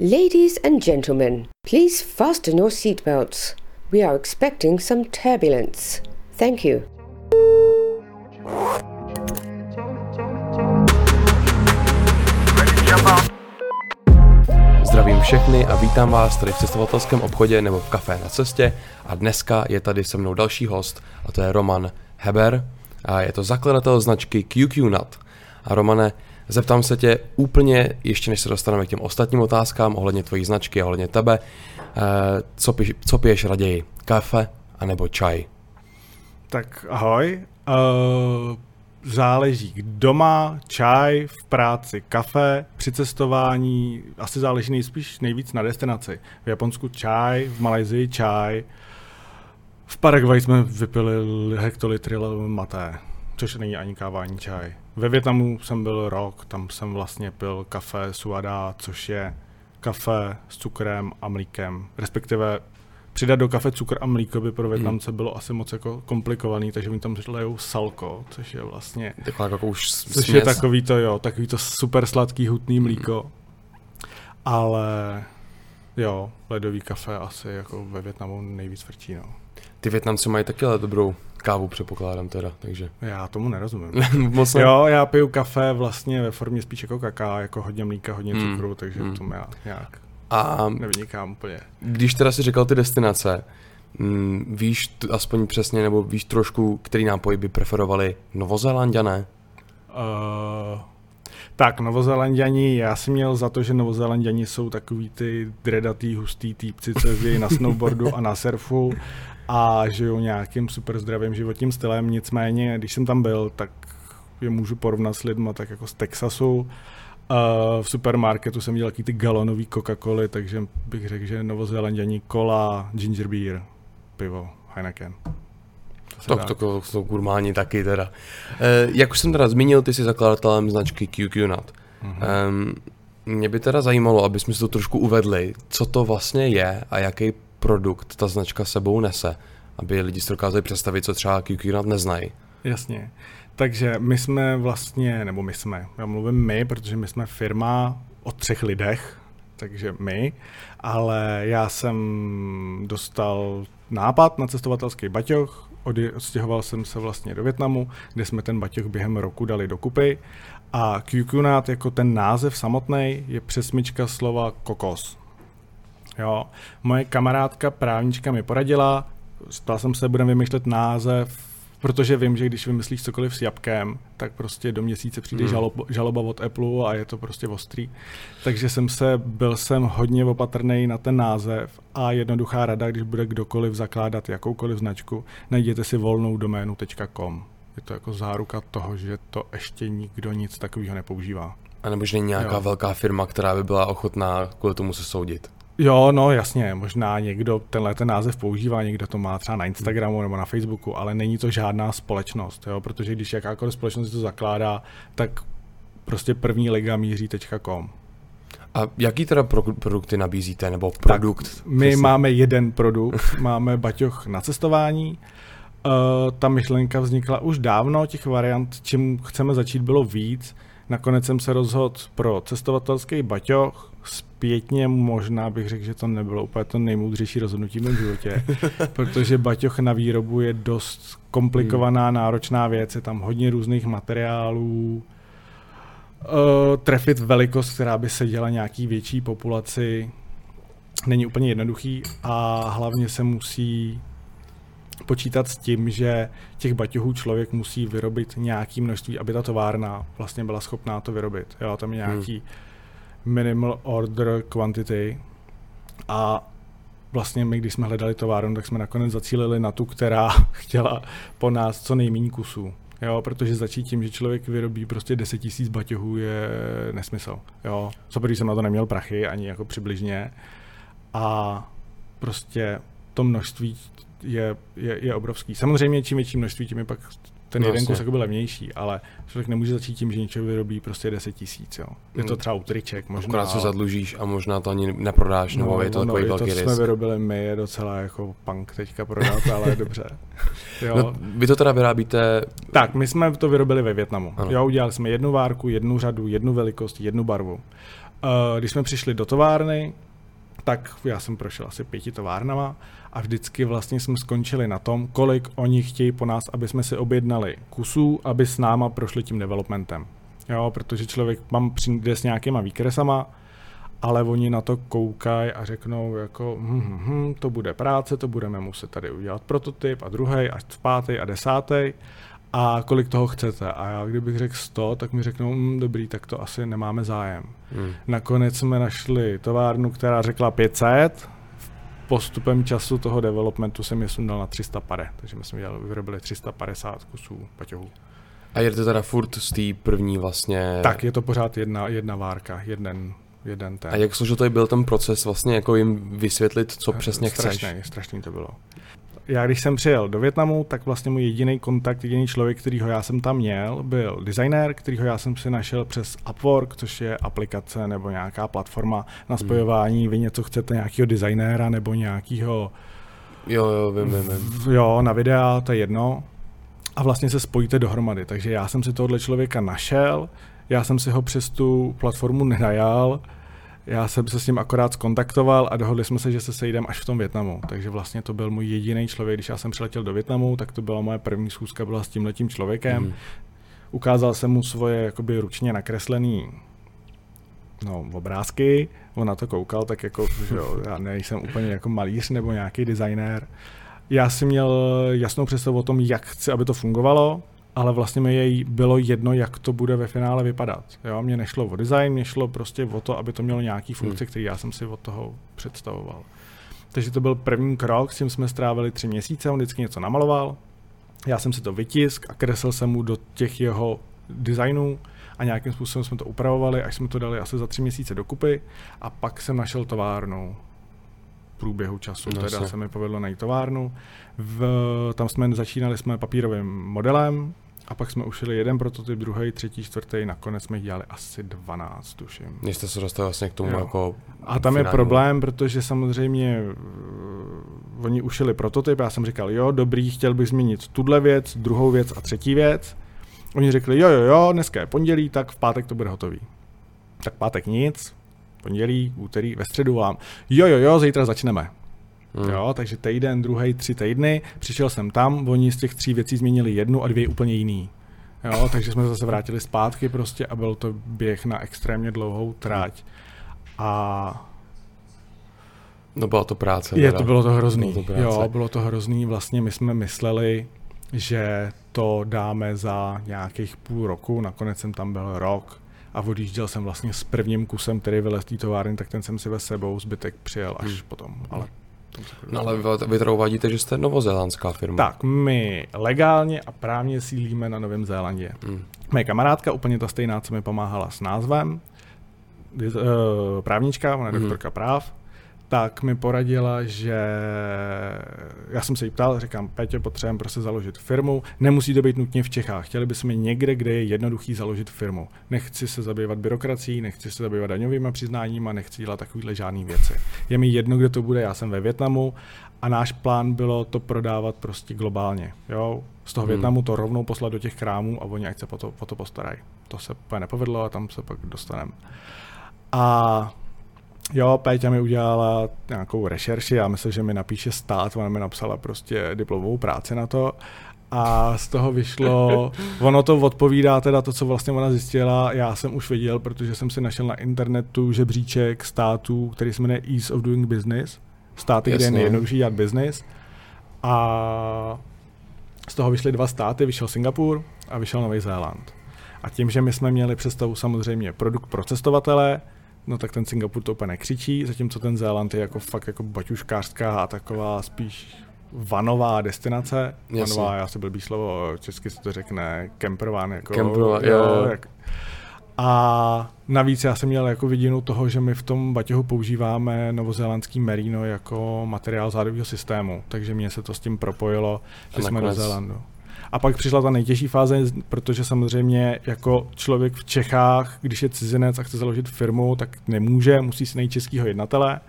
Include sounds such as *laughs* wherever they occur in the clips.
Ladies and gentlemen, please fasten your seatbelts. We are expecting some turbulence. Thank you. Zdravím všechny a vítám vás tady v cestovatelském obchodě nebo v kafé na cestě a dneska je tady se mnou další host a to je Roman Heber a je to zakladatel značky QQ Nut. A Romane, zeptám se tě úplně, ještě než se dostaneme k těm ostatním otázkám ohledně tvojí značky a ohledně tebe, eh, co, píš, co piješ raději, kafe anebo čaj? Tak ahoj. Uh, záleží doma, čaj, v práci kafe, při cestování, asi záleží nejspíš nejvíc na destinaci. V Japonsku čaj, v Malajzii čaj, v Paraguay jsme vypili hektolitry maté, což není ani káva, ani čaj. Ve Větnamu jsem byl rok, tam jsem vlastně pil kafe suada, což je kafe s cukrem a mlíkem, respektive přidat do kafe cukr a mlíko by pro Větnamce bylo asi moc jako komplikovaný, takže oni tam lejou salko, což je vlastně... Taková jako už Což je takový to, jo, takový to super sladký, hutný mlíko. Ale jo, ledový kafe asi jako ve Větnamu nejvíc vrčí, no. Ty Větnamci mají taky ale dobrou kávu, předpokládám teda, takže... Já tomu nerozumím. *laughs* Moc ne- jo, já piju kafe vlastně ve formě spíš jako kaká, jako hodně mlíka, hodně Hmm. cukru, takže Hmm. v tom já nějak A nevynikám úplně. když teda si říkal ty destinace, mm, víš t- aspoň přesně, nebo víš trošku, který nápoj by preferovali Novozélandiané? Uh, tak, Novozélanděni, já jsem měl za to, že Novozélanděni jsou takový ty dredatý, hustý týpci, co jezdí na *laughs* snowboardu a na surfu a žijou nějakým super zdravým životním stylem, nicméně, když jsem tam byl, tak je můžu porovnat s lidma tak jako z Texasu. Uh, v supermarketu jsem taky ty galonový Coca-Coly, takže bych řekl, že Novozélanděni cola, ginger beer, pivo, Heineken. Tak dá. to, to jsou gurmáni taky teda. E, jak už jsem teda zmínil, ty jsi zakladatelem značky QQ Nut. Mhm. Um, mě by teda zajímalo, aby jsme si to trošku uvedli, co to vlastně je a jaký produkt ta značka sebou nese, aby lidi si dokázali představit, co třeba QQ Nut neznají. Jasně. Takže my jsme vlastně, nebo my jsme, já mluvím my, protože my jsme firma o třech lidech, takže my, ale já jsem dostal nápad na cestovatelský baťoch, odstěhoval jsem se vlastně do Větnamu, kde jsme ten baťoch během roku dali dokupy a QQNAT jako ten název samotný je přesmička slova kokos. Jo. Moje kamarádka právnička mi poradila, stal jsem se, budeme vymýšlet název, protože vím, že když vymyslíš cokoliv s jabkem, tak prostě do měsíce přijde Hmm. žaloba, žaloba od Apple a je to prostě ostrý. Takže jsem se, byl jsem hodně opatrný na ten název a jednoduchá rada, když bude kdokoliv zakládat jakoukoliv značku, najděte si volnou doménu .com. Je to jako záruka toho, že to ještě nikdo nic takového nepoužívá. A nebo že není nějaká Jo. velká firma, která by byla ochotná kvůli tomu se soudit. Jo, no jasně, možná někdo tenhle ten název používá, někdo to má třeba na Instagramu nebo na Facebooku, ale není to žádná společnost, jo, protože když jakákoliv společnost to zakládá, tak prostě první liga míří.com. A jaký teda pro, produkty nabízíte, nebo produkt? My přesně? máme jeden produkt, *laughs* máme baťoch na cestování. Uh, ta myšlenka vznikla už dávno, těch variant, čím chceme začít, bylo víc. Nakonec jsem se rozhodl pro cestovatelský baťoch. Zpětně možná bych řekl, že to nebylo úplně to nejmoudřejší rozhodnutí v mém životě, *laughs* protože baťoch na výrobu je dost komplikovaná, náročná věc, je tam hodně různých materiálů. Uh, trefit velikost, která by seděla nějaký větší populaci, není úplně jednoduchý a hlavně se musí počítat s tím, že těch baťohů člověk musí vyrobit nějaký množství, aby ta továrna vlastně byla schopná to vyrobit. Jo, tam je Hmm. Minimal order quantity a vlastně my, když jsme hledali továrnu, tak jsme nakonec zacílili na tu, která *laughs* chtěla po nás co nejméně kusů. Jo, protože začít tím, že člověk vyrobí prostě 10 tisíc baťohů je nesmysl. Jo, co jsem na to neměl prachy, ani jako přibližně. A prostě to množství je, je, je obrovský. Samozřejmě čím větší množství, tím je pak ten No jeden jasně. kus byl levnější, ale člověk nemůže začít tím, že něčeho vyrobí prostě 10 tisíc. Je to Hmm. třeba u triček, možná. Akorát se zadlužíš a možná to ani neprodáš, nebo je to takový i velký to, co risk. jsme vyrobili my, je docela jako punk teďka prodat, ale *laughs* dobře. Jo. No, vy to teda vyrábíte, Tak, my jsme to vyrobili ve Větnamu. Ano. Jo, udělali jsme jednu várku, jednu řadu, jednu velikost, jednu barvu. Uh, když jsme přišli do továrny, tak já jsem prošel asi pěti továrnama a vždycky vlastně jsme skončili na tom, kolik oni chtějí po nás, aby jsme si objednali kusů, aby s náma prošli tím developmentem. Jo, protože člověk mám přijde s nějakýma výkresama, ale oni na to koukají a řeknou jako hm, hm, hm, to bude práce, to budeme muset tady udělat prototyp a druhý a pátý a desátý a kolik toho chcete. A já kdybych řekl 100, tak mi řeknou, hm, dobrý, tak to asi nemáme zájem. Hmm. Nakonec jsme našli továrnu, která řekla 500, postupem času toho developmentu jsem je sundal na 350, takže my jsme dělali, vyrobili 350 kusů paťohů. A jede teda furt z té první vlastně... Tak, je to pořád jedna, jedna várka, jeden, jeden ten. A jak složitý byl ten proces vlastně jako jim vysvětlit, co přesně strašný, chceš? Strašný to bylo já když jsem přijel do Větnamu, tak vlastně můj jediný kontakt, jediný člověk, kterýho já jsem tam měl, byl designer, kterýho já jsem si našel přes Upwork, což je aplikace nebo nějaká platforma na hmm. spojování. Hmm. Vy něco chcete, nějakého designéra nebo nějakého... Jo, jo, vím, vím, vím. Jo, na videa, to je jedno. A vlastně se spojíte dohromady. Takže já jsem si tohle člověka našel, já jsem si ho přes tu platformu nenajal, já jsem se s ním akorát skontaktoval a dohodli jsme se, že se sejdeme až v tom Větnamu. Takže vlastně to byl můj jediný člověk, když já jsem přiletěl do Větnamu, tak to byla moje první schůzka, byla s tímhletím člověkem. Mm. Ukázal jsem mu svoje jakoby ručně nakreslený no, obrázky, on na to koukal, tak jako, že jo, já nejsem úplně jako malíř nebo nějaký designér. Já si měl jasnou představu o tom, jak chci, aby to fungovalo, ale vlastně mi jej bylo jedno, jak to bude ve finále vypadat. Jo, mě nešlo o design, mě šlo prostě o to, aby to mělo nějaký funkce, hmm. který já jsem si od toho představoval. Takže to byl první krok, s tím jsme strávili tři měsíce, on vždycky něco namaloval, já jsem si to vytisk a kreslil jsem mu do těch jeho designů a nějakým způsobem jsme to upravovali, až jsme to dali asi za tři měsíce dokupy a pak jsem našel továrnu průběhu času. No, teda se mi povedlo najít továrnu. V, tam jsme začínali jsme papírovým modelem, a pak jsme ušili jeden prototyp, druhý, třetí, čtvrtý, nakonec jsme jich dělali asi 12, tuším. Když jste se dostali vlastně k tomu jo. jako A tam finální. je problém, protože samozřejmě uh, oni ušili prototyp, já jsem říkal, jo, dobrý, chtěl bych změnit tuhle věc, druhou věc a třetí věc. Oni řekli, jo, jo, jo, dneska je pondělí, tak v pátek to bude hotový. Tak pátek nic, pondělí, úterý, ve středu vám, jo, jo, jo, zítra začneme. Hmm. Jo, takže týden, druhý, tři týdny, přišel jsem tam, oni z těch tří věcí změnili jednu a dvě úplně jiný. Jo, *laughs* takže jsme zase vrátili zpátky prostě a byl to běh na extrémně dlouhou tráť. A No byla to práce. Je, to bylo to hrozný. Bylo to jo, bylo to hrozný. Vlastně my jsme mysleli, že to dáme za nějakých půl roku, nakonec jsem tam byl rok a odjížděl jsem vlastně s prvním kusem, který vylez té továrny, tak ten jsem si ve sebou, zbytek přijel až hmm. potom. Ale No ale vy teda uvádíte, že jste novozélandská firma. Tak, my legálně a právně sídlíme na Novém Zélandě. Hmm. Moje kamarádka, úplně ta stejná, co mi pomáhala s názvem, eh, právnička, ona je hmm. doktorka práv, tak mi poradila, že já jsem se jí ptal, říkám, Petě, potřebujeme prostě založit firmu, nemusí to být nutně v Čechách, chtěli bychom někde, kde je jednoduchý založit firmu. Nechci se zabývat byrokracií, nechci se zabývat daňovými přiznáními, nechci dělat takovýhle žádné věci. Je mi jedno, kde to bude, já jsem ve Větnamu a náš plán bylo to prodávat prostě globálně. Jo? Z toho hmm. Větnamu to rovnou poslat do těch krámů a oni ať se po to, po to postarají. To se úplně nepovedlo a tam se pak dostaneme. A Jo, Péťa mi udělala nějakou rešerši, já myslím, že mi napíše stát, ona mi napsala prostě diplomovou práci na to a z toho vyšlo, *laughs* ono to odpovídá teda to, co vlastně ona zjistila, já jsem už věděl, protože jsem si našel na internetu žebříček států, který se jmenuje Ease of Doing Business, státy, Jasně. kde je nejjednodušší dělat business a z toho vyšly dva státy, vyšel Singapur a vyšel Nový Zéland. A tím, že my jsme měli představu samozřejmě produkt pro cestovatele, no tak ten Singapur to úplně nekřičí, zatímco ten Zéland je jako fakt jako baťuškářská a taková spíš vanová destinace. Jasně. Vanová, já se blbý slovo, česky se to řekne, kemperován. Jako, Kemperován, jo. jo jak, a navíc já jsem měl jako vidinu toho, že my v tom batěhu používáme novozélandský merino jako materiál zádového systému, takže mě se to s tím propojilo, že jsme do Zélandu. A pak přišla ta nejtěžší fáze, protože samozřejmě jako člověk v Čechách, když je cizinec a chce založit firmu, tak nemůže, musí si najít českého jednatele.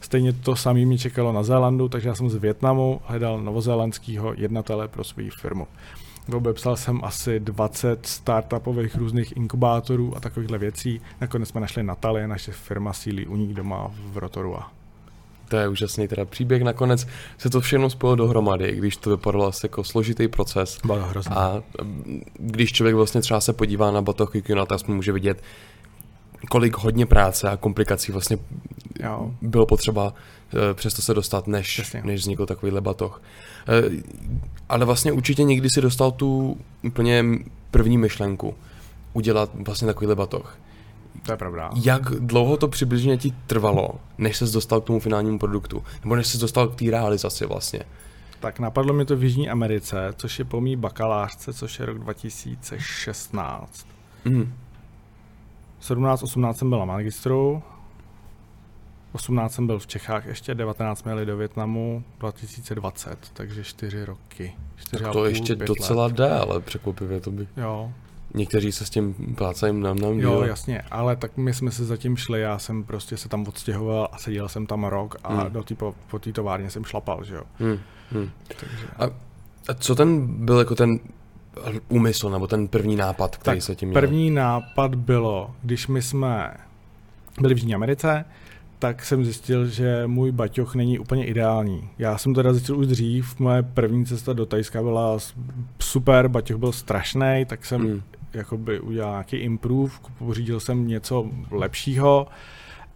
Stejně to samé mě čekalo na Zélandu, takže já jsem z Větnamu hledal novozélandského jednatele pro svou firmu. Obepsal jsem asi 20 startupových různých inkubátorů a takovýchhle věcí. Nakonec jsme našli Natalie, naše firma sílí u ní doma v Rotorua. To je úžasný teda příběh. Nakonec se to všechno spojilo dohromady, i když to vypadalo asi jako složitý proces. Bylo to hrozné. A když člověk vlastně třeba se podívá na batoh Kikuna, tak může vidět, kolik hodně práce a komplikací vlastně Jo. bylo potřeba eh, přesto se dostat, než, Přesně. než vznikl takovýhle batoh. Eh, Ale vlastně určitě někdy si dostal tu úplně první myšlenku udělat vlastně takovýhle batoh. To je pravda. Jak dlouho to přibližně ti trvalo, než se dostal k tomu finálnímu produktu? Nebo než se dostal k té realizaci vlastně? Tak napadlo mi to v Jižní Americe, což je po mý bakalářce, což je rok 2016. Mm. 17, 18 jsem byl na magistru, 18 jsem byl v Čechách ještě, 19 jsme jeli do Větnamu, 2020, takže 4 roky. 4 Tak a to půl, ještě docela let. jde, ale překvapivě to by. Jo, Někteří se s tím plácají nám nám jo, jasně, ale tak my jsme se zatím šli, já jsem prostě se tam odstěhoval a seděl jsem tam rok a Hmm. do tý, po, po té továrně jsem šlapal, že jo. Hmm. Hmm. Takže... A co ten byl jako ten úmysl, nebo ten první nápad, který Tak se tím měl? První nápad bylo, když my jsme byli v Jižní Americe, tak jsem zjistil, že můj baťoch není úplně ideální. Já jsem teda zjistil už dřív, moje první cesta do Tajska byla super, baťoch byl strašný, tak jsem Hmm. Jakoby udělal nějaký improve, pořídil jsem něco lepšího,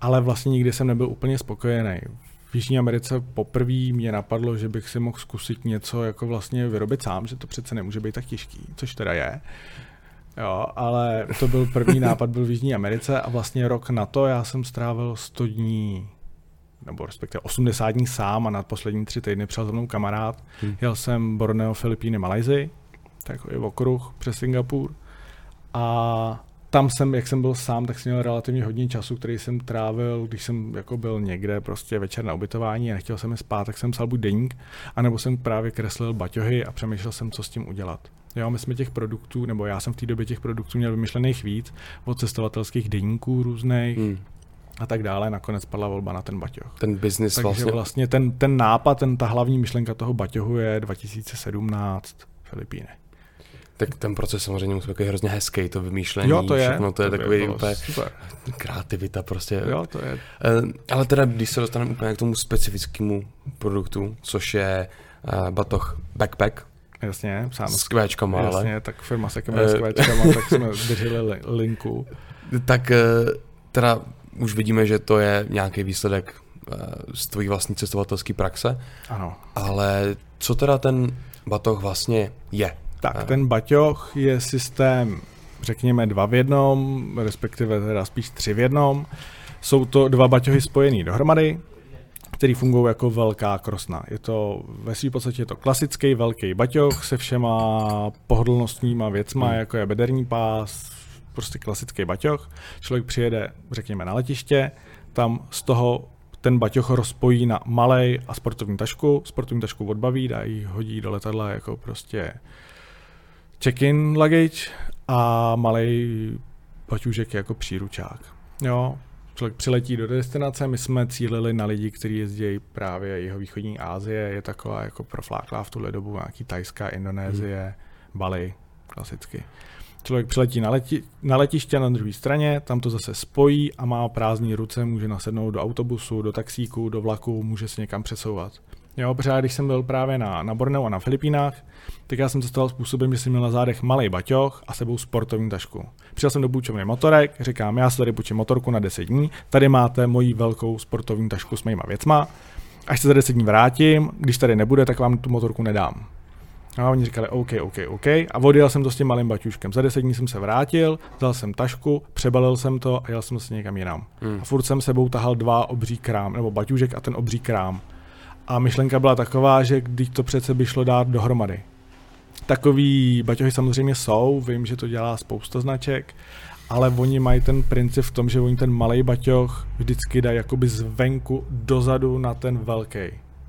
ale vlastně nikdy jsem nebyl úplně spokojený. V Jižní Americe poprvé mě napadlo, že bych si mohl zkusit něco jako vlastně vyrobit sám, že to přece nemůže být tak těžký, což teda je. Jo, ale to byl první *laughs* nápad, byl v Jižní Americe a vlastně rok na to já jsem strávil 100 dní nebo respektive 80 dní sám a na poslední tři týdny přijel za mnou kamarád. Hmm. Jel jsem Borneo, Filipíny, Malajzy, takový okruh přes Singapur a tam jsem, jak jsem byl sám, tak jsem měl relativně hodně času, který jsem trávil, když jsem jako byl někde prostě večer na ubytování a nechtěl jsem je spát, tak jsem psal buď deník, anebo jsem právě kreslil baťohy a přemýšlel jsem, co s tím udělat. Jo, my jsme těch produktů, nebo já jsem v té době těch produktů měl vymyšlených víc, od cestovatelských deníků různých Hmm. a tak dále. Nakonec padla volba na ten baťoh. Ten biznis Takže vlastně, vlastně, vlastně ten, ten nápad, ten, ta hlavní myšlenka toho baťohu je 2017 Filipíny. Tak ten proces samozřejmě musí být hrozně hezký, to vymýšlení, Jo, to je. všechno, to je by takový bylo úplně Super. kreativita prostě. Jo, to je. Eh, Ale teda, když se dostaneme úplně k tomu specifickému produktu, což je uh, batoh Backpack Jasně, sám. s kvéčkama, ale Jasně, tak firma se Eh. s kvéčkama, tak jsme drželi li, linku. tak eh, teda už vidíme, že to je nějaký výsledek eh, z tvojí vlastní cestovatelské praxe, Ano. ale co teda ten batoh vlastně je? Tak Eh. ten baťoch je systém, řekněme, dva v jednom, respektive teda spíš tři v jednom. Jsou to dva baťohy spojený dohromady, který fungují jako velká krosna. Je to ve své podstatě je to klasický velký baťoch se všema pohodlnostníma věcma, Hmm. jako je bederní pás, prostě klasický baťoch. Člověk přijede, řekněme, na letiště, tam z toho ten baťoch rozpojí na malej a sportovní tašku, sportovní tašku odbaví, dá ji hodí do letadla jako prostě check-in luggage a malý baťůžek jako příručák. Jo, člověk přiletí do destinace, my jsme cílili na lidi, kteří jezdí právě jeho východní Asie, je taková jako profláklá v tuhle dobu nějaký Tajská, Indonésie, hmm. Bali, klasicky. Člověk přiletí na, leti, na letiště na druhé straně, tam to zase spojí a má prázdné ruce, může nasednout do autobusu, do taxíku, do vlaku, může se někam přesouvat. Jo, protože já, když jsem byl právě na, na Borneo a na Filipínách, tak já jsem cestoval způsobem, že jsem měl na zádech malý baťoch a sebou sportovní tašku. Přišel jsem do půjčovny motorek, říkám, já si tady půjčím motorku na 10 dní, tady máte moji velkou sportovní tašku s mýma věcma, až se za 10 dní vrátím, když tady nebude, tak vám tu motorku nedám. A oni říkali, OK, OK, OK. A odjel jsem to s tím malým baťuškem. Za 10 dní jsem se vrátil, vzal jsem tašku, přebalil jsem to a jel jsem se někam jinam. Hmm. A furt jsem sebou tahal dva obří krám, nebo baťužek a ten obří krám. A myšlenka byla taková, že když to přece by šlo dát dohromady. Takový baťohy samozřejmě jsou, vím, že to dělá spousta značek, ale oni mají ten princip v tom, že oni ten malý baťoch vždycky dají jakoby zvenku dozadu na ten velký.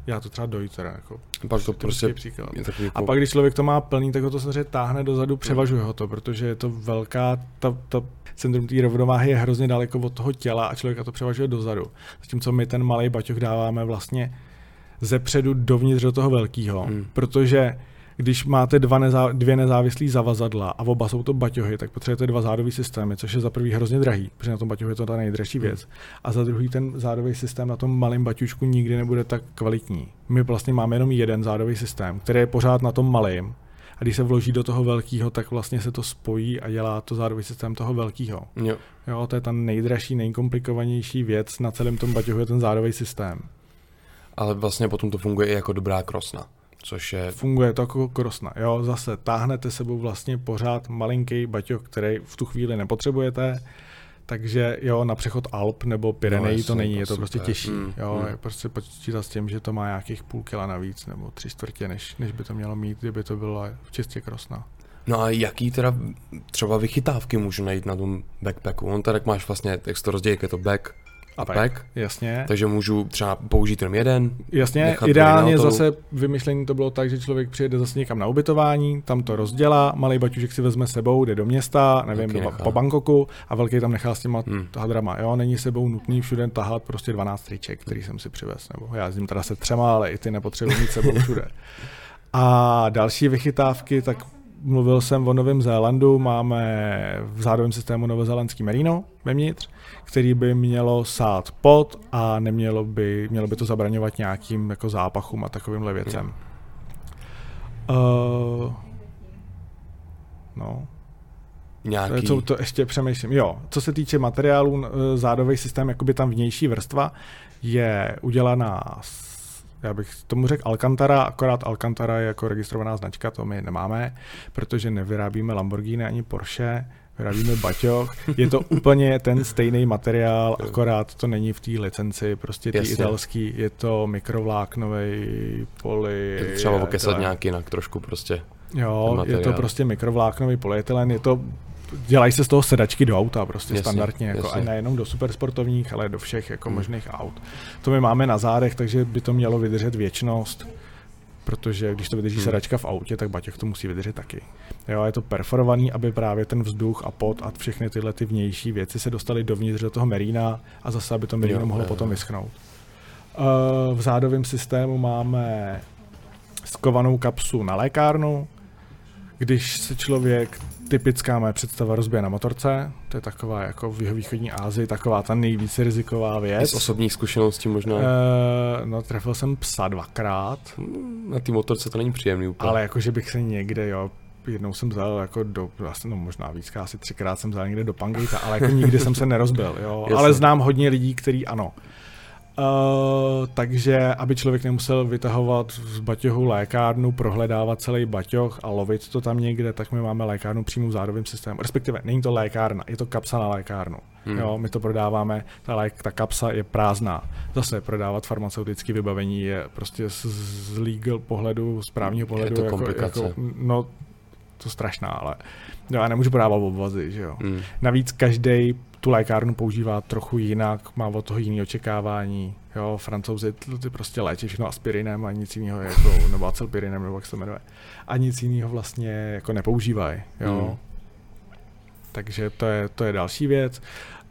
Já to třeba dojít teda, jako Pak to prostě příklad. je takový A jako- pak, když člověk to má plný, tak ho to samozřejmě táhne dozadu, převažuje ho to, protože je to velká, ta, ta centrum té rovnováhy je hrozně daleko od toho těla a člověka to převažuje dozadu. Zatímco my ten malý baťoch dáváme vlastně zepředu dovnitř do toho velkého, Hmm. protože když máte dva nezá, dvě nezávislé zavazadla a oba jsou to baťohy, tak potřebujete dva zádové systémy, což je za prvý hrozně drahý, protože na tom baťohu je to ta nejdražší hmm. věc. A za druhý ten zádový systém na tom malém baťučku nikdy nebude tak kvalitní. My vlastně máme jenom jeden zádový systém, který je pořád na tom malém. A když se vloží do toho velkého, tak vlastně se to spojí a dělá to zádový systém toho velkého. Jo. jo. to je ta nejdražší, nejkomplikovanější věc na celém tom baťohu je ten zádový systém. Ale vlastně potom to funguje i jako dobrá krosna což je... Funguje to jako krosna, jo, zase táhnete sebou vlastně pořád malinký baťoch, který v tu chvíli nepotřebujete, takže jo, na přechod Alp nebo Pyrenejí no, to není, to je to prostě těžší. Mm, jo, mm. Je prostě počítat s tím, že to má nějakých půl kila navíc nebo tři čtvrtě, než, než by to mělo mít, kdyby to bylo čistě krosna. No a jaký teda třeba vychytávky můžu najít na tom backpacku? On tady máš vlastně, jak to rozdělí, je to back, a pack. pack. Jasně. Takže můžu třeba použít jenom jeden. Jasně, ideálně zase vymyšlení to bylo tak, že člověk přijede zase někam na ubytování, tam to rozdělá, malý baťužek si vezme sebou, jde do města, nevím, do, po Bangkoku a velký tam nechá s těma hmm. hadrama. Jo, není sebou nutný všude tahat prostě 12 triček, který jsem si přivez. Nebo já s ním teda se třema, ale i ty nepotřebuji mít sebou všude. *laughs* A další vychytávky, tak mluvil jsem o Novém Zélandu, máme v zádovém systému novozélandský merino vevnitř, který by mělo sát pot a nemělo by, mělo by to zabraňovat nějakým jako zápachům a takovýmhle věcem. Uh, no. Nějaký... Co to ještě přemýšlím. Jo, co se týče materiálů, zádový systém, jakoby tam vnější vrstva je udělaná z já bych tomu řekl Alcantara, akorát Alcantara je jako registrovaná značka, to my nemáme, protože nevyrábíme Lamborghini ani Porsche, vyrábíme baťoch. Je to *laughs* úplně ten stejný materiál, akorát to není v té licenci, prostě ty italský, je to mikrovláknový poli. Je to třeba okesat nějak jinak trošku prostě. Jo, je to prostě mikrovláknový polyetylen, je to dělají se z toho sedačky do auta prostě jasně, standardně, jako, jasně. a nejenom do supersportovních, ale do všech jako hmm. možných aut. To my máme na zádech, takže by to mělo vydržet věčnost, protože když to vydrží hmm. sedačka v autě, tak baťoch to musí vydržet taky. Jo, je to perforovaný, aby právě ten vzduch a pot a všechny tyhle ty vnější věci se dostaly dovnitř do toho merína a zase, aby to meríno mohlo jo. potom vyschnout. Uh, v zádovém systému máme skovanou kapsu na lékárnu, když se člověk typická moje představa rozbije na motorce, to je taková jako v východní Ázii, taková ta nejvíce riziková věc. Z osobních zkušeností možná? Uh, no, trefil jsem psa dvakrát. Na té motorce to není příjemný úplně. Ale jakože bych se někde, jo, jednou jsem vzal jako do, vlastně, no možná víc, asi třikrát jsem vzal někde do Pangejta, ale jako nikdy jsem se nerozbil, jo. *laughs* ale znám hodně lidí, kteří ano. Uh, takže aby člověk nemusel vytahovat z baťohu lékárnu, prohledávat celý baťoch a lovit to tam někde, tak my máme lékárnu přímo v zádovém systému. Respektive není to lékárna, je to kapsa na lékárnu. Hmm. Jo, my to prodáváme, ta, lék, ta kapsa je prázdná. Zase prodávat farmaceutické vybavení je prostě z, z legal pohledu, z právního pohledu. Je to jako, jako, no, to strašná, ale jo, já nemůžu prodávat obvazy, že jo. Hmm. Navíc každý tu lékárnu používá trochu jinak, má od toho jiné očekávání. Jo, francouzi ty prostě léčí všechno aspirinem a nic jiného, jako, nebo acylpirinem, nebo jak se jmenuje. A nic jiného vlastně jako nepoužívají. Jo. Hmm. Takže to je, to je další věc.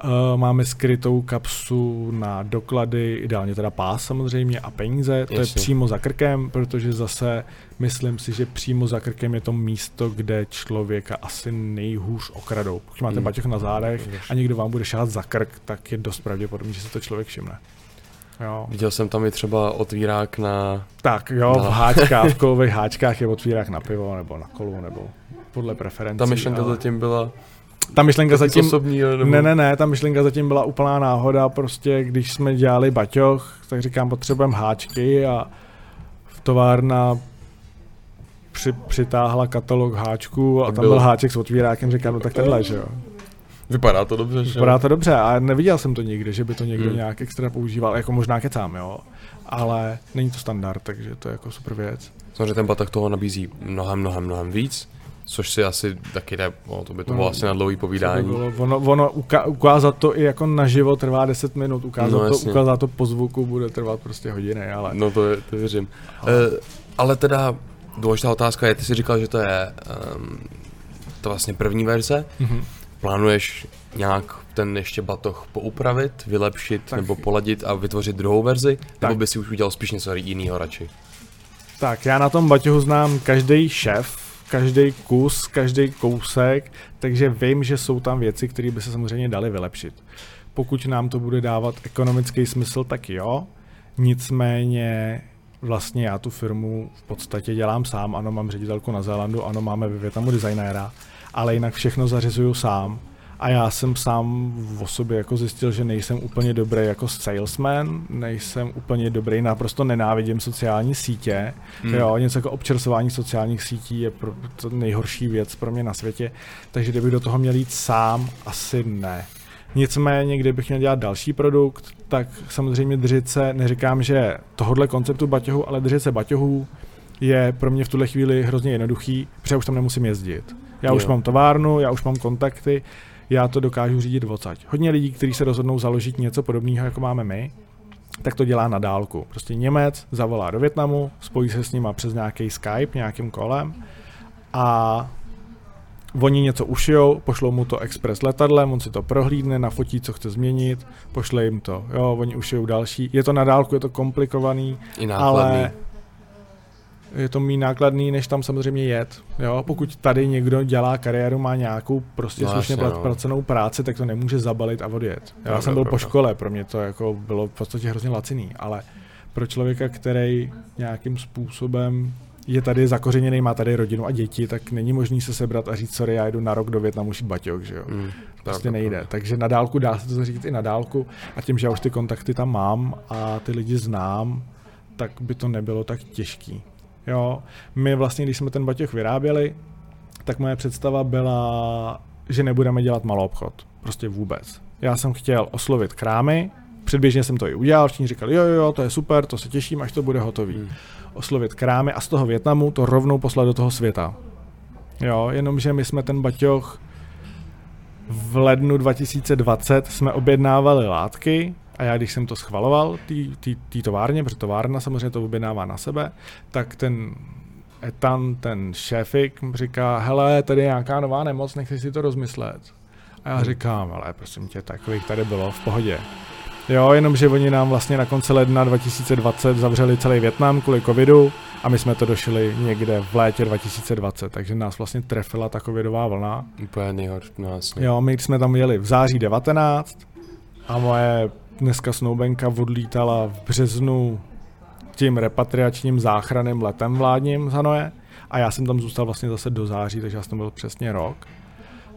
Uh, máme skrytou kapsu na doklady, ideálně teda pás samozřejmě a peníze. To Jasně. je přímo za krkem, protože zase myslím si, že přímo za krkem je to místo, kde člověka asi nejhůř okradou. Pokud máte hmm. baťoch na zádech a někdo vám bude šát za krk, tak je dost pravděpodobné, že se to člověk všimne. Jo. Viděl jsem tam i třeba otvírák na... Tak jo, na... v háčkách, v *laughs* kolových háčkách je otvírák na pivo nebo na kolu, nebo podle preferencí. Ta myšlenka ale... zatím byla ta myšlenka zatím... Osobní, nebo... Ne, ne, ne, ta myšlenka zatím byla úplná náhoda, prostě když jsme dělali baťoch, tak říkám, potřebujeme háčky a v továrna při, přitáhla katalog háčků a tak tam byl... byl háček s otvírákem, říkám, no tak tenhle, že jo. Vypadá to dobře, že Vypadá to dobře a neviděl jsem to nikdy, že by to někdo hmm. nějak extra používal, jako možná kecám, jo. Ale není to standard, takže to je jako super věc. Samozřejmě ten batak toho nabízí mnohem, mnohem, mnohem víc což si asi taky jde, no, to by to bylo asi na dlouhý povídání. By bylo, ono, ono uka- ukázat to i jako naživo trvá 10 minut, ukázat, no, to, ukázat to po zvuku bude trvat prostě hodiny, ale... No to, je, to věřím. Ale... Uh, ale teda důležitá otázka je, ty jsi říkal, že to je um, to vlastně první verze. Mm-hmm. Plánuješ nějak ten ještě batoh poupravit, vylepšit tak... nebo poladit a vytvořit druhou verzi? Tak. Nebo by si už udělal spíš něco jiného radši? Tak, já na tom baťohu znám každý šéf, každý kus, každý kousek, takže vím, že jsou tam věci, které by se samozřejmě daly vylepšit. Pokud nám to bude dávat ekonomický smysl, tak jo. Nicméně vlastně já tu firmu v podstatě dělám sám, ano, mám ředitelku na Zélandu, ano, máme ve designéra, ale jinak všechno zařizuju sám. A já jsem sám v sobě jako zjistil, že nejsem úplně dobrý jako salesman, nejsem úplně dobrý, naprosto nenávidím sociální sítě. Hmm. Jo, něco jako občersování sociálních sítí je pro, to nejhorší věc pro mě na světě, takže kdybych do toho měl jít sám, asi ne. Nicméně, kdybych měl dělat další produkt, tak samozřejmě držet se, neříkám, že tohohle konceptu baťohu, ale držet se baťohů je pro mě v tuhle chvíli hrozně jednoduchý, protože už tam nemusím jezdit. Já jo. už mám továrnu, já už mám kontakty, já to dokážu řídit odsaď. Hodně lidí, kteří se rozhodnou založit něco podobného, jako máme my, tak to dělá na dálku. Prostě Němec zavolá do Větnamu, spojí se s nima přes nějaký Skype, nějakým kolem a oni něco ušijou, pošlou mu to express letadlem, on si to prohlídne, nafotí, co chce změnit, pošle jim to. Jo, oni ušijou další. Je to na dálku, je to komplikovaný, I ale je to méně nákladný, než tam samozřejmě jet. Jo? Pokud tady někdo dělá kariéru, má nějakou prostě no, slušně no. placenou práci, tak to nemůže zabalit a odjet. Já pravda, jsem byl pravda. po škole, pro mě to jako bylo v podstatě hrozně laciný, ale pro člověka, který nějakým způsobem je tady zakořeněný, má tady rodinu a děti, tak není možný se sebrat a říct, sorry, já jdu na rok do Větnamu šít baťok, že jo. Mm, prostě nejde. Takže na dálku dá se to říct i na dálku a tím, že já už ty kontakty tam mám a ty lidi znám, tak by to nebylo tak těžký. Jo, my vlastně, když jsme ten batěch vyráběli, tak moje představa byla, že nebudeme dělat malou obchod. Prostě vůbec. Já jsem chtěl oslovit krámy, předběžně jsem to i udělal, všichni říkali, jo, jo, to je super, to se těším, až to bude hotový. Hmm. Oslovit krámy a z toho Větnamu to rovnou poslat do toho světa. Jo, jenomže my jsme ten baťoch v lednu 2020 jsme objednávali látky, a já, když jsem to schvaloval, té továrně, protože továrna samozřejmě to objednává na sebe, tak ten etan, ten šéfik říká, hele, tady je nějaká nová nemoc, nechci si to rozmyslet. A já hmm. říkám, ale prosím tě, takových tady bylo v pohodě. Jo, jenomže oni nám vlastně na konci ledna 2020 zavřeli celý Větnam kvůli covidu a my jsme to došli někde v létě 2020, takže nás vlastně trefila ta covidová vlna. Úplně nejhorší, no jasně. Jo, my jsme tam jeli v září 19 a moje dneska Snowbenka odlítala v březnu tím repatriačním záchranným letem vládním z Hanoje a já jsem tam zůstal vlastně zase do září, takže já jsem byl přesně rok.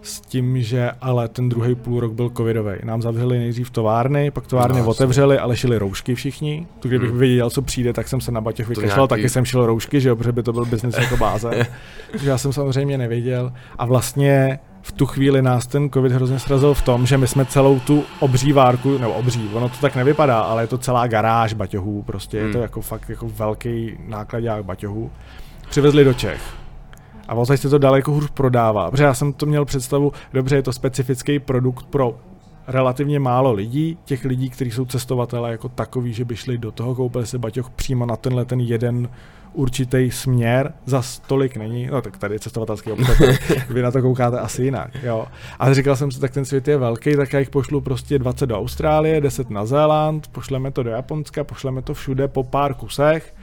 S tím, že ale ten druhý půl rok byl covidový. Nám zavřeli nejdřív továrny, pak továrny no, otevřeli, ale šili roušky všichni. Tu kdybych hmm. věděl, co přijde, tak jsem se na batěch vykašlal, nějaký... taky jsem šil roušky, že jo, protože by to byl biznis jako *laughs* báze. takže já jsem samozřejmě nevěděl. A vlastně v tu chvíli nás ten covid hrozně srazil v tom, že my jsme celou tu obří várku, nebo obří, ono to tak nevypadá, ale je to celá garáž baťohů, prostě hmm. je to hmm. jako fakt jako velký nákladák baťohů, přivezli do Čech. A vlastně se to daleko hůř prodává, protože já jsem to měl představu, dobře, je to specifický produkt pro relativně málo lidí, těch lidí, kteří jsou cestovatelé jako takový, že by šli do toho, koupili se baťoch přímo na tenhle ten jeden určitý směr, za stolik není, no tak tady je cestovatelský obchod, *laughs* vy na to koukáte asi jinak, jo. Ale říkal jsem si, tak ten svět je velký, tak já jich pošlu prostě 20 do Austrálie, 10 na Zéland, pošleme to do Japonska, pošleme to všude po pár kusech,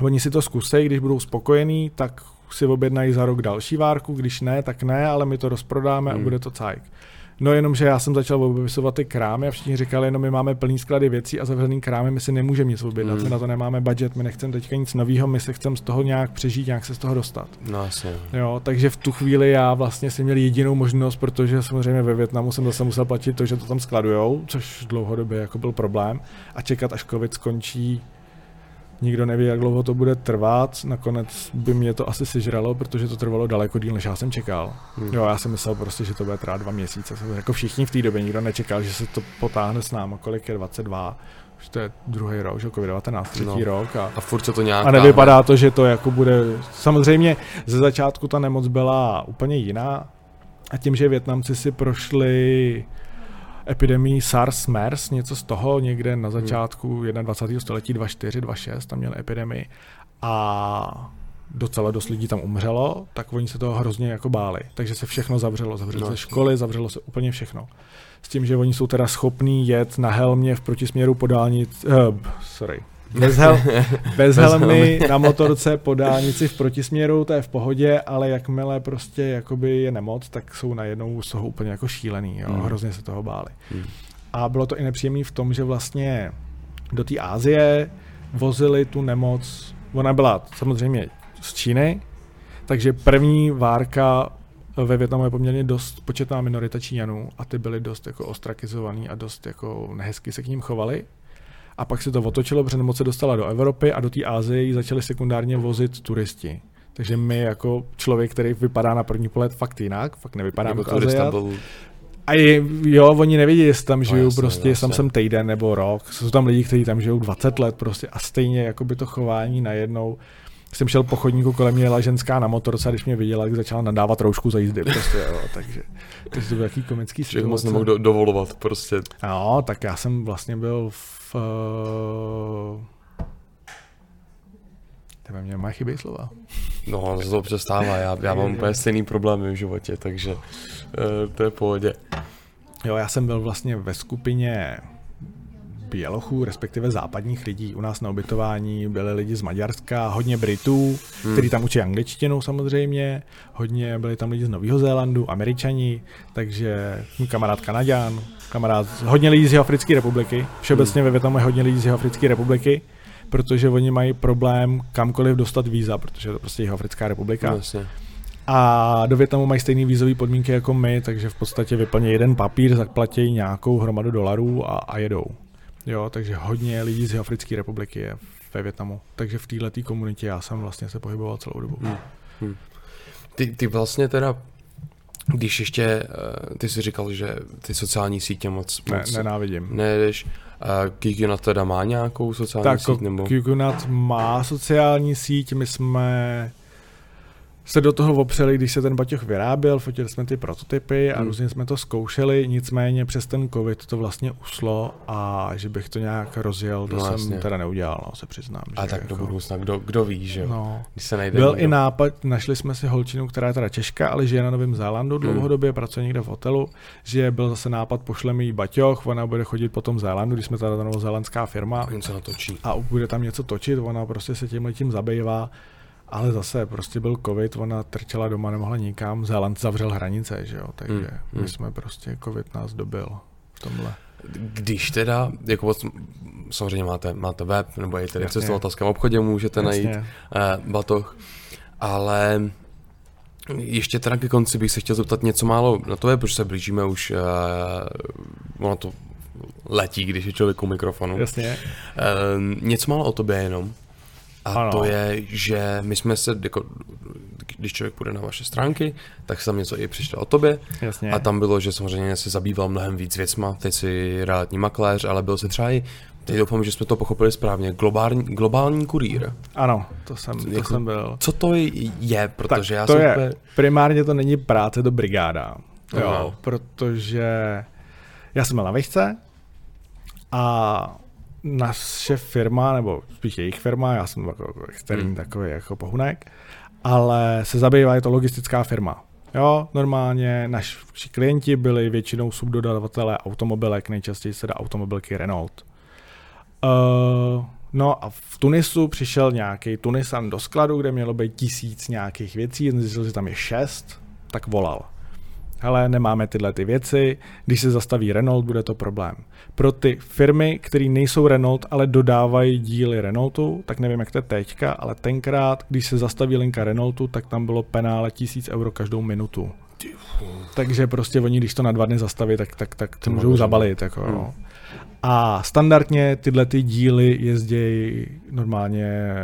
oni si to zkusej, když budou spokojení, tak si objednají za rok další várku, když ne, tak ne, ale my to rozprodáme hmm. a bude to cajk. No jenom, že já jsem začal obepisovat ty krámy a všichni říkali, jenom my máme plný sklady věcí a zavřený krámy, my si nemůžeme nic objednat, mm. my na to nemáme budget, my nechceme teďka nic nového, my se chceme z toho nějak přežít, nějak se z toho dostat. No asi. Jo, takže v tu chvíli já vlastně si měl jedinou možnost, protože samozřejmě ve Větnamu jsem zase musel platit to, že to tam skladujou, což dlouhodobě jako byl problém a čekat, až covid skončí Nikdo neví, jak dlouho to bude trvat. Nakonec by mě to asi sežralo, protože to trvalo daleko díl, než já jsem čekal. Hmm. Jo, já jsem myslel prostě, že to bude trvat dva měsíce. Jako všichni v té době nikdo nečekal, že se to potáhne s námi, kolik je 22 že to je druhý rok, že COVID-19, třetí no. rok. A, a furt se to nějak A nevypadá to, že to jako bude... Samozřejmě ze začátku ta nemoc byla úplně jiná a tím, že Větnamci si prošli epidemii SARS, MERS, něco z toho někde na začátku hmm. 21. století 24, 26, tam měli epidemii a docela dost lidí tam umřelo, tak oni se toho hrozně jako báli. Takže se všechno zavřelo. Zavřelo no. se školy, zavřelo se úplně všechno. S tím, že oni jsou teda schopní jet na helmě v protisměru po dálnici, uh, sorry, bez, hel, *laughs* bez helmy na motorce po dálnici v protisměru, to je v pohodě, ale jakmile prostě jakoby je nemoc, tak jsou najednou z toho úplně jako šílený, jo? Hmm. hrozně se toho báli. Hmm. A bylo to i nepříjemné v tom, že vlastně do té Ázie vozili tu nemoc, ona byla samozřejmě z Číny, takže první várka ve Větnamu je poměrně dost početná minorita Číňanů a ty byli dost jako ostrakizovaný a dost jako nehezky se k ním chovali. A pak se to otočilo, protože nemoc se dostala do Evropy a do té Ázie začali sekundárně vozit turisti. Takže my jako člověk, který vypadá na první pohled fakt jinak, fakt nevypadá jako turista byl... A je, jo, oni nevědí, jestli tam žijou no, jasně, prostě, jasně. tam jsem týden nebo rok. Jsou tam lidi, kteří tam žijou 20 let prostě a stejně jako by to chování najednou jsem šel po chodníku, kolem mě jela ženská na motorce a když mě viděla, tak začala nadávat roušku za jízdy. Prostě, jo, takže, takže to byl jaký komický situace. moc nemohl do, dovolovat prostě. No, tak já jsem vlastně byl v... Tebe mě má chybějí slova. No, to se přestává. Já, já mám úplně stejný problémy v životě, takže uh, to je v pohodě. Jo, já jsem byl vlastně ve skupině Bělochů, respektive západních lidí. U nás na ubytování byli lidi z Maďarska, hodně Britů, hmm. kteří tam učí angličtinu samozřejmě, hodně byli tam lidi z Nového Zélandu, Američani, takže kamarád Kanaďan, kamarád, hodně lidí z Africké republiky, všeobecně hmm. ve Větnamu je hodně lidí z Africké republiky, protože oni mají problém kamkoliv dostat víza, protože je to prostě Africká republika. Vlastně. A do Větnamu mají stejné vízové podmínky jako my, takže v podstatě vyplní jeden papír, zaplatí nějakou hromadu dolarů a, a jedou. Jo, takže hodně lidí z Africké republiky je ve Větnamu. Takže v této komunitě já jsem vlastně se pohyboval celou dobu. Hmm. Hmm. Ty, ty vlastně teda když ještě, eh, ty jsi říkal, že ty sociální sítě moc, ne, moc nenávidím. Nejdeš. Kikunat teda má nějakou sociální tak, síť? Nebo? Kikunat má sociální síť, my jsme se do toho opřeli, když se ten baťoch vyráběl, fotili jsme ty prototypy a hmm. různě jsme to zkoušeli, nicméně přes ten covid to vlastně uslo a že bych to nějak rozjel, to no, jsem jasně. teda neudělal, no, se přiznám. A tak jako... do budoucna, kdo, kdo ví, že no. Když se najde Byl někdo. i nápad, našli jsme si holčinu, která je teda Češka, ale žije na Novém Zélandu hmm. dlouhodobě, pracuje někde v hotelu, že byl zase nápad, pošleme jí baťoch, ona bude chodit po tom Zélandu, když jsme teda ta novozélandská firma. A, se natočí. a bude tam něco točit, ona prostě se tím letím zabývá ale zase prostě byl covid, ona trčela doma, nemohla nikam, Zéland zavřel hranice, že jo, takže hmm, my hmm. jsme prostě, covid nás dobil v tomhle. Když teda, jako samozřejmě máte, máte web, nebo i tedy v cestovatelském obchodě můžete Jasně. najít uh, batoh, ale ještě teda ke konci bych se chtěl zeptat něco málo na to, protože se blížíme už, uh, ono to letí, když je člověk u mikrofonu. Jasně. Uh, něco málo o tobě jenom. A ano. to je, že my jsme se, jako, když člověk půjde na vaše stránky, tak se tam něco i přišlo o tobě. Jasně. A tam bylo, že samozřejmě se zabýval mnohem víc věcma. Teď si realitní makléř, ale byl se třeba i Teď doufám, že jsme to pochopili správně. Globální, globální kurýr. Ano, to jsem, to jako, jsem byl. Co to je? Protože tak já to jsem je, úplně... primárně to není práce do brigáda. Jo, protože já jsem byl na výšce a naše firma, nebo spíš jejich firma, já jsem jako, jako externí hmm. takový jako pohunek, ale se zabývá, je to logistická firma. Jo, normálně naši klienti byli většinou subdodavatelé automobilek, nejčastěji se dá automobilky Renault. Uh, no a v Tunisu přišel nějaký Tunisan do skladu, kde mělo být tisíc nějakých věcí, zjistil, že tam je šest, tak volal hele, nemáme tyhle ty věci, když se zastaví Renault, bude to problém. Pro ty firmy, které nejsou Renault, ale dodávají díly Renaultu, tak nevím, jak to je teďka, ale tenkrát, když se zastaví linka Renaultu, tak tam bylo penále 1000 euro každou minutu. Takže prostě oni, když to na dva dny zastaví, tak, tak, tak to můžou zabalit. Jako, hmm. no. A standardně tyhle ty díly jezdí normálně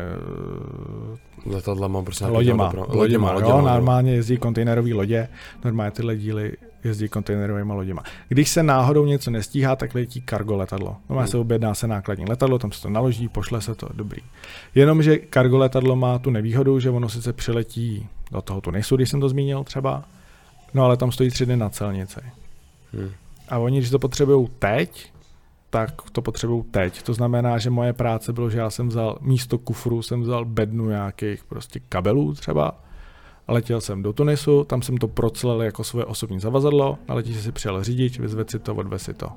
letadlama, prostě loděma, loděma, loděma, loděma, jo, normálně jezdí kontejnerové lodě, normálně tyhle díly jezdí kontejnerovými loděma. Když se náhodou něco nestíhá, tak letí kargo letadlo. Normálně hmm. se objedná se nákladní letadlo, tam se to naloží, pošle se to, dobrý. Jenomže kargo letadlo má tu nevýhodu, že ono sice přiletí do toho Tunisu, když jsem to zmínil třeba, no ale tam stojí tři dny na celnici. Hmm. A oni, když to potřebují teď, tak to potřebuju teď. To znamená, že moje práce bylo, že já jsem vzal místo kufru, jsem vzal bednu nějakých prostě kabelů třeba, letěl jsem do Tunisu, tam jsem to procelil jako svoje osobní zavazadlo, na letiště si přijel řidič, vyzvedl si to, odvez si to.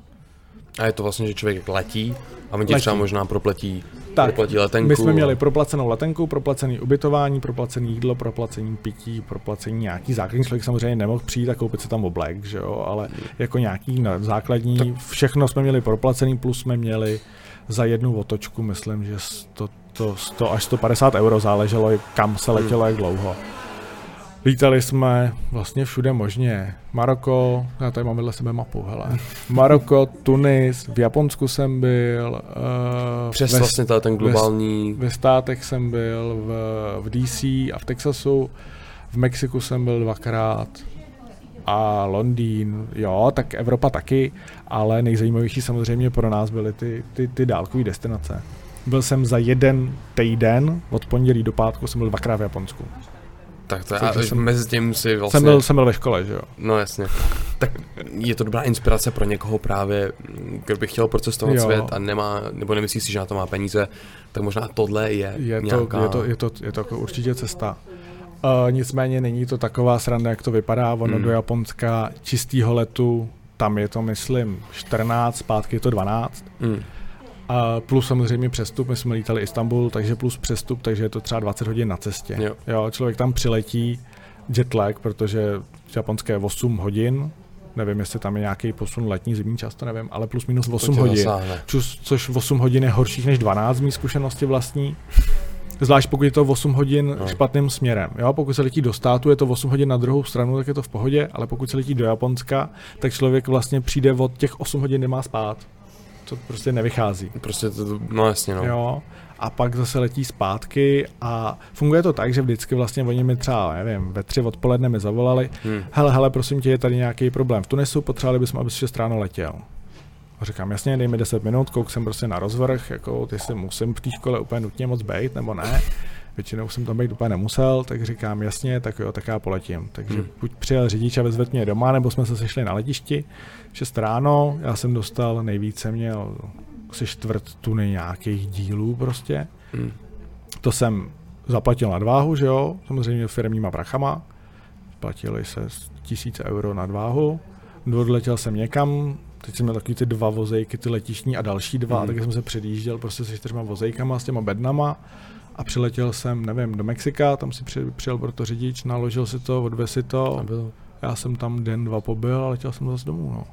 A je to vlastně, že člověk letí a my ti třeba možná propletí, Tak, propletí letenku. My jsme měli proplacenou letenku, proplacený ubytování, proplacený jídlo, proplacený pití, proplacený nějaký základní. Člověk samozřejmě nemohl přijít a koupit si tam oblek, že jo, ale jako nějaký základní, všechno jsme měli proplacený, plus jsme měli za jednu otočku, myslím, že 100, to 100 až 150 euro záleželo, kam se letělo, jak dlouho. Lítali jsme vlastně všude možně. Maroko, já tady mám vedle sebe mapu, hele. Maroko, Tunis, v Japonsku jsem byl. Uh, Přes vlastně tady ten globální... ve státech jsem byl, v, v DC a v Texasu, v Mexiku jsem byl dvakrát a Londýn, jo, tak Evropa taky, ale nejzajímavější samozřejmě pro nás byly ty, ty, ty dálkové destinace. Byl jsem za jeden týden, od pondělí do pátku jsem byl dvakrát v Japonsku. Tak to a jsem- mezi tím si vlastně... Jsem, byl, jsem byl ve škole, že jo. No jasně. Tak je to dobrá inspirace pro někoho právě, kdo by chtěl procestovat Jo. svět a nemá, nebo nemyslí si, že na to má peníze, tak možná tohle je, Je to, nějaká... je to, je to, je to jako určitě cesta. Uh, nicméně není to taková sranda, jak to vypadá. Ono Hmm. do Japonska čistýho letu, tam je to, myslím, 14, zpátky je to 12. Mm. A plus samozřejmě přestup, my jsme lítali Istanbul, takže plus přestup, takže je to třeba 20 hodin na cestě. Jo. Jo, člověk tam přiletí, jetlag, protože japonské je 8 hodin, nevím, jestli tam je nějaký posun letní, zimní čas, to nevím, ale plus minus 8 tě hodin. Čus, což 8 hodin je horších než 12 z mý zkušenosti vlastní. Zvlášť pokud je to 8 hodin no. špatným směrem. Jo? Pokud se letí do státu, je to 8 hodin na druhou stranu, tak je to v pohodě, ale pokud se letí do Japonska, tak člověk vlastně přijde od těch 8 hodin, nemá spát. To prostě nevychází. Prostě to, no jasně no. Jo? A pak zase letí zpátky a funguje to tak, že vždycky vlastně oni mi třeba, nevím, ve tři odpoledne mi zavolali, Hmm. hele, hele, prosím tě, je tady nějaký problém v Tunisu, potřebovali bychom, abys 6 ráno letěl. A říkám, jasně, dej mi 10 minut, kouk jsem prostě na rozvrh, jako jestli musím v té škole úplně nutně moc být, nebo ne. Většinou jsem tam být úplně nemusel, tak říkám, jasně, tak jo, tak já poletím. Takže Hmm. buď přijel řidič a vezve mě doma, nebo jsme se sešli na letišti. 6 ráno, já jsem dostal, nejvíce měl asi čtvrt tuny nějakých dílů prostě. Hmm. To jsem zaplatil na dváhu, že jo, samozřejmě firmníma prachama. Platili se tisíce euro na dváhu. Odletěl jsem někam, teď jsem měl takový ty dva vozejky, ty letišní a další dva, Hmm. hmm. tak jsem se předjížděl prostě se čtyřma vozejkama, s těma bednama a přiletěl jsem, nevím, do Mexika, tam si při, přijel proto řidič, naložil si to, odvez si to, já jsem tam den, dva pobyl a letěl jsem zase domů. No.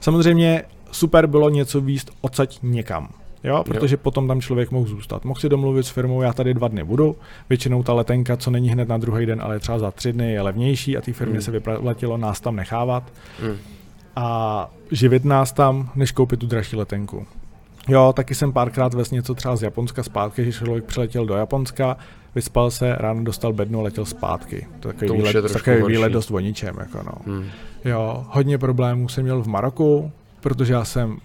Samozřejmě super bylo něco výst odsaď někam. Jo, protože jo. potom tam člověk mohl zůstat. Mohl si domluvit s firmou, já tady dva dny budu. Většinou ta letenka, co není hned na druhý den, ale třeba za tři dny, je levnější a té firmě hmm. se vyplatilo nás tam nechávat Hmm. a živit nás tam, než koupit tu dražší letenku. Jo, taky jsem párkrát ves něco třeba z Japonska zpátky, že člověk přiletěl do Japonska, vyspal se, ráno dostal bednu a letěl zpátky. To je takový, To je výlet, trošku takový horší. výlet dost o ničem. Jako no. Hmm. Jo, hodně problémů jsem měl v Maroku, protože já jsem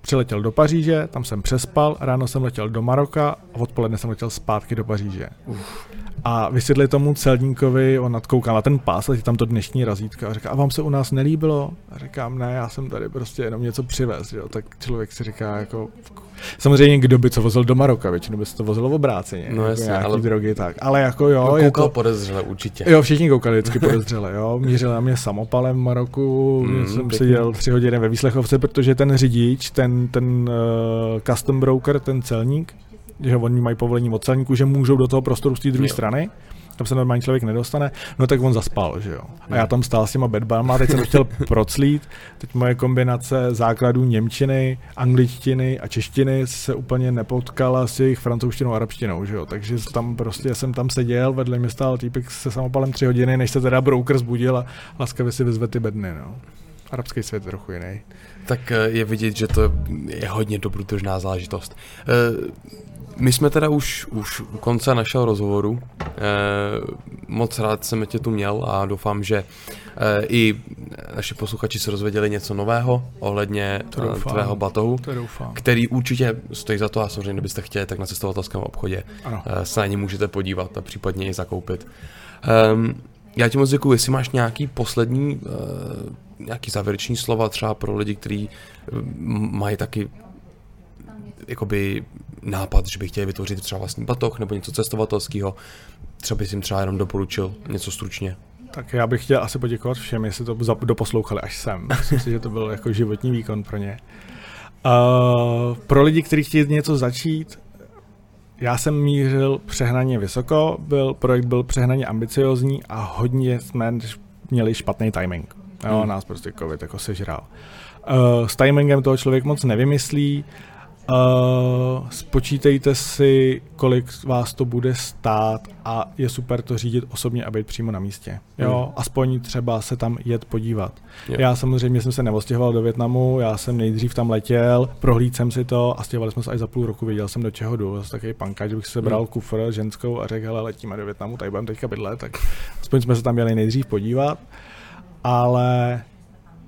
přiletěl do Paříže, tam jsem přespal, ráno jsem letěl do Maroka a odpoledne jsem letěl zpátky do Paříže. Uf. A vysvětli tomu celníkovi, on nadkoukal na ten pás, letí tam to dnešní razítko a říká, a vám se u nás nelíbilo? A říkám, ne, já jsem tady prostě jenom něco přivez, jo. tak člověk si říká, jako, samozřejmě kdo by co vozil do Maroka, většinou by se to vozilo v obráceně, No jako jasně, nějaký ale- drogy, tak, ale jako jo, No, je to, podezřele určitě. Jo, všichni koukali vždycky podezřele, jo. Mířili na mě samopalem v Maroku, Mm, mm, jsem pěkný. seděl tři hodiny ve výslechovce, protože ten řidič, ten, ten uh, custom broker, ten celník, že oni mají povolení od celníku, že můžou do toho prostoru z té druhé strany, tam se normální člověk nedostane, no tak on zaspal, že jo. A já tam stál s těma bedbama, teď jsem chtěl *laughs* proclít, teď moje kombinace základů Němčiny, angličtiny a češtiny se úplně nepotkala s jejich francouzštinou a arabštinou, že jo. Takže tam prostě jsem tam seděl, vedle mě stál týpek se samopalem tři hodiny, než se teda broker zbudil a laskavě si vyzve ty bedny, no. Arabský svět je trochu jiný. tak eh, je vidět, že to je hodně dobrodružná záležitost. Eh, My jsme teda už, už u konce našeho rozhovoru. Eh, Moc rád jsem tě tu měl a doufám, že eh, i naši posluchači se rozvěděli něco nového ohledně To eh, doufám. tvého batohu, To doufám. který určitě stojí za to a samozřejmě, kdybyste chtěli, tak na cestovatelském obchodě Ano. eh, se na ně můžete podívat a případně i zakoupit. Um, já ti moc děkuji, jestli máš nějaký poslední, uh, nějaký závěrečný slova třeba pro lidi, kteří uh, mají taky jakoby nápad, že by chtěli vytvořit třeba vlastní batoh nebo něco cestovatelského, třeba bys jim třeba jenom doporučil něco stručně. Tak já bych chtěl asi poděkovat všem, jestli to doposlouchali až sem. Myslím si, že to byl jako životní výkon pro ně. Uh, pro lidi, kteří chtějí něco začít, já jsem mířil přehnaně vysoko, byl, projekt byl přehnaně ambiciozní a hodně jsme měli špatný timing. Jo, hmm. nás prostě covid jako sežral. Uh, s timingem toho člověk moc nevymyslí, Uh, spočítejte si, kolik vás to bude stát a je super to řídit osobně a být přímo na místě. Jo, hmm. aspoň třeba se tam jet podívat. Yeah. Já samozřejmě jsem se nevostěhoval do Větnamu, já jsem nejdřív tam letěl, prohlíd jsem si to a stěhovali jsme se až za půl roku, věděl jsem do čeho jdu. Zase takový pankač, bych se bral hmm. kufr ženskou a řekl, hele, letíme do Větnamu, tady budeme teďka bydlet, tak aspoň jsme se tam měli nejdřív podívat. Ale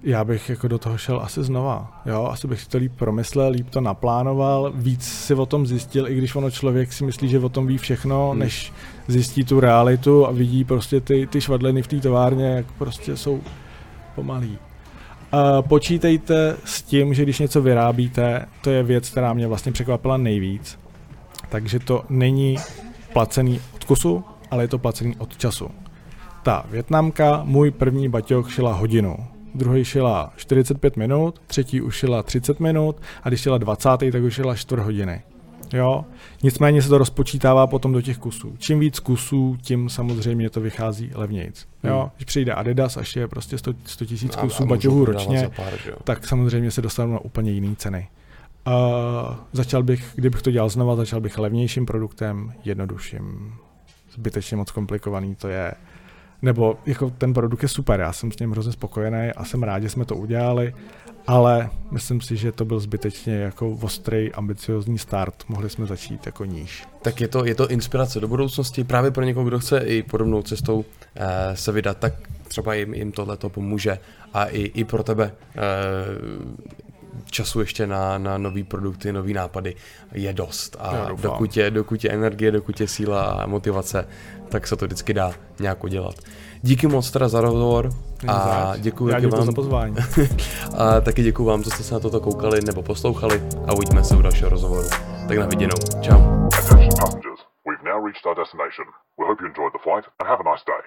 já bych jako do toho šel asi znova. Jo, asi bych si to líp promyslel, líp to naplánoval, víc si o tom zjistil, i když ono člověk si myslí, že o tom ví všechno, hmm. než zjistí tu realitu a vidí prostě ty, ty švadleny v té továrně, jak prostě jsou pomalý. Uh, počítejte s tím, že když něco vyrábíte, to je věc, která mě vlastně překvapila nejvíc. Takže to není placený od kusu, ale je to placený od času. Ta větnamka, můj první baťoch šila hodinu druhý šila 45 minut, třetí už šila 30 minut a když šila 20, tak už šila 4 hodiny. Jo? Nicméně se to rozpočítává potom do těch kusů. Čím víc kusů, tím samozřejmě to vychází levnějc. Jo? Hmm. Když přijde Adidas až je prostě 100 tisíc kusů baťohů ročně, pár, tak samozřejmě se dostanu na úplně jiné ceny. Uh, začal bych, kdybych to dělal znova, začal bych levnějším produktem, jednodušším. Zbytečně moc komplikovaný to je nebo jako ten produkt je super, já jsem s ním hrozně spokojený a jsem rád, že jsme to udělali, ale myslím si, že to byl zbytečně jako ostrý, ambiciozní start, mohli jsme začít jako níž. Tak je to, je to inspirace do budoucnosti. Právě pro někoho, kdo chce i podobnou cestou eh, se vydat, tak třeba jim, jim tohle to pomůže. A i, i pro tebe eh, času ještě na, na nový produkty, nový nápady je dost. A dokud je, dokud je energie, dokud je síla a motivace, tak se to vždycky dá nějak udělat. Díky moc teda za rozhovor a děkuji Já vám za pozvání. *laughs* a taky děkuji vám, že jste se na toto koukali nebo poslouchali a uvidíme se u dalšího rozhovoru. Tak na viděnou. Čau. Attention passengers, we've now reached our destination. We hope you enjoyed the flight and have a nice day.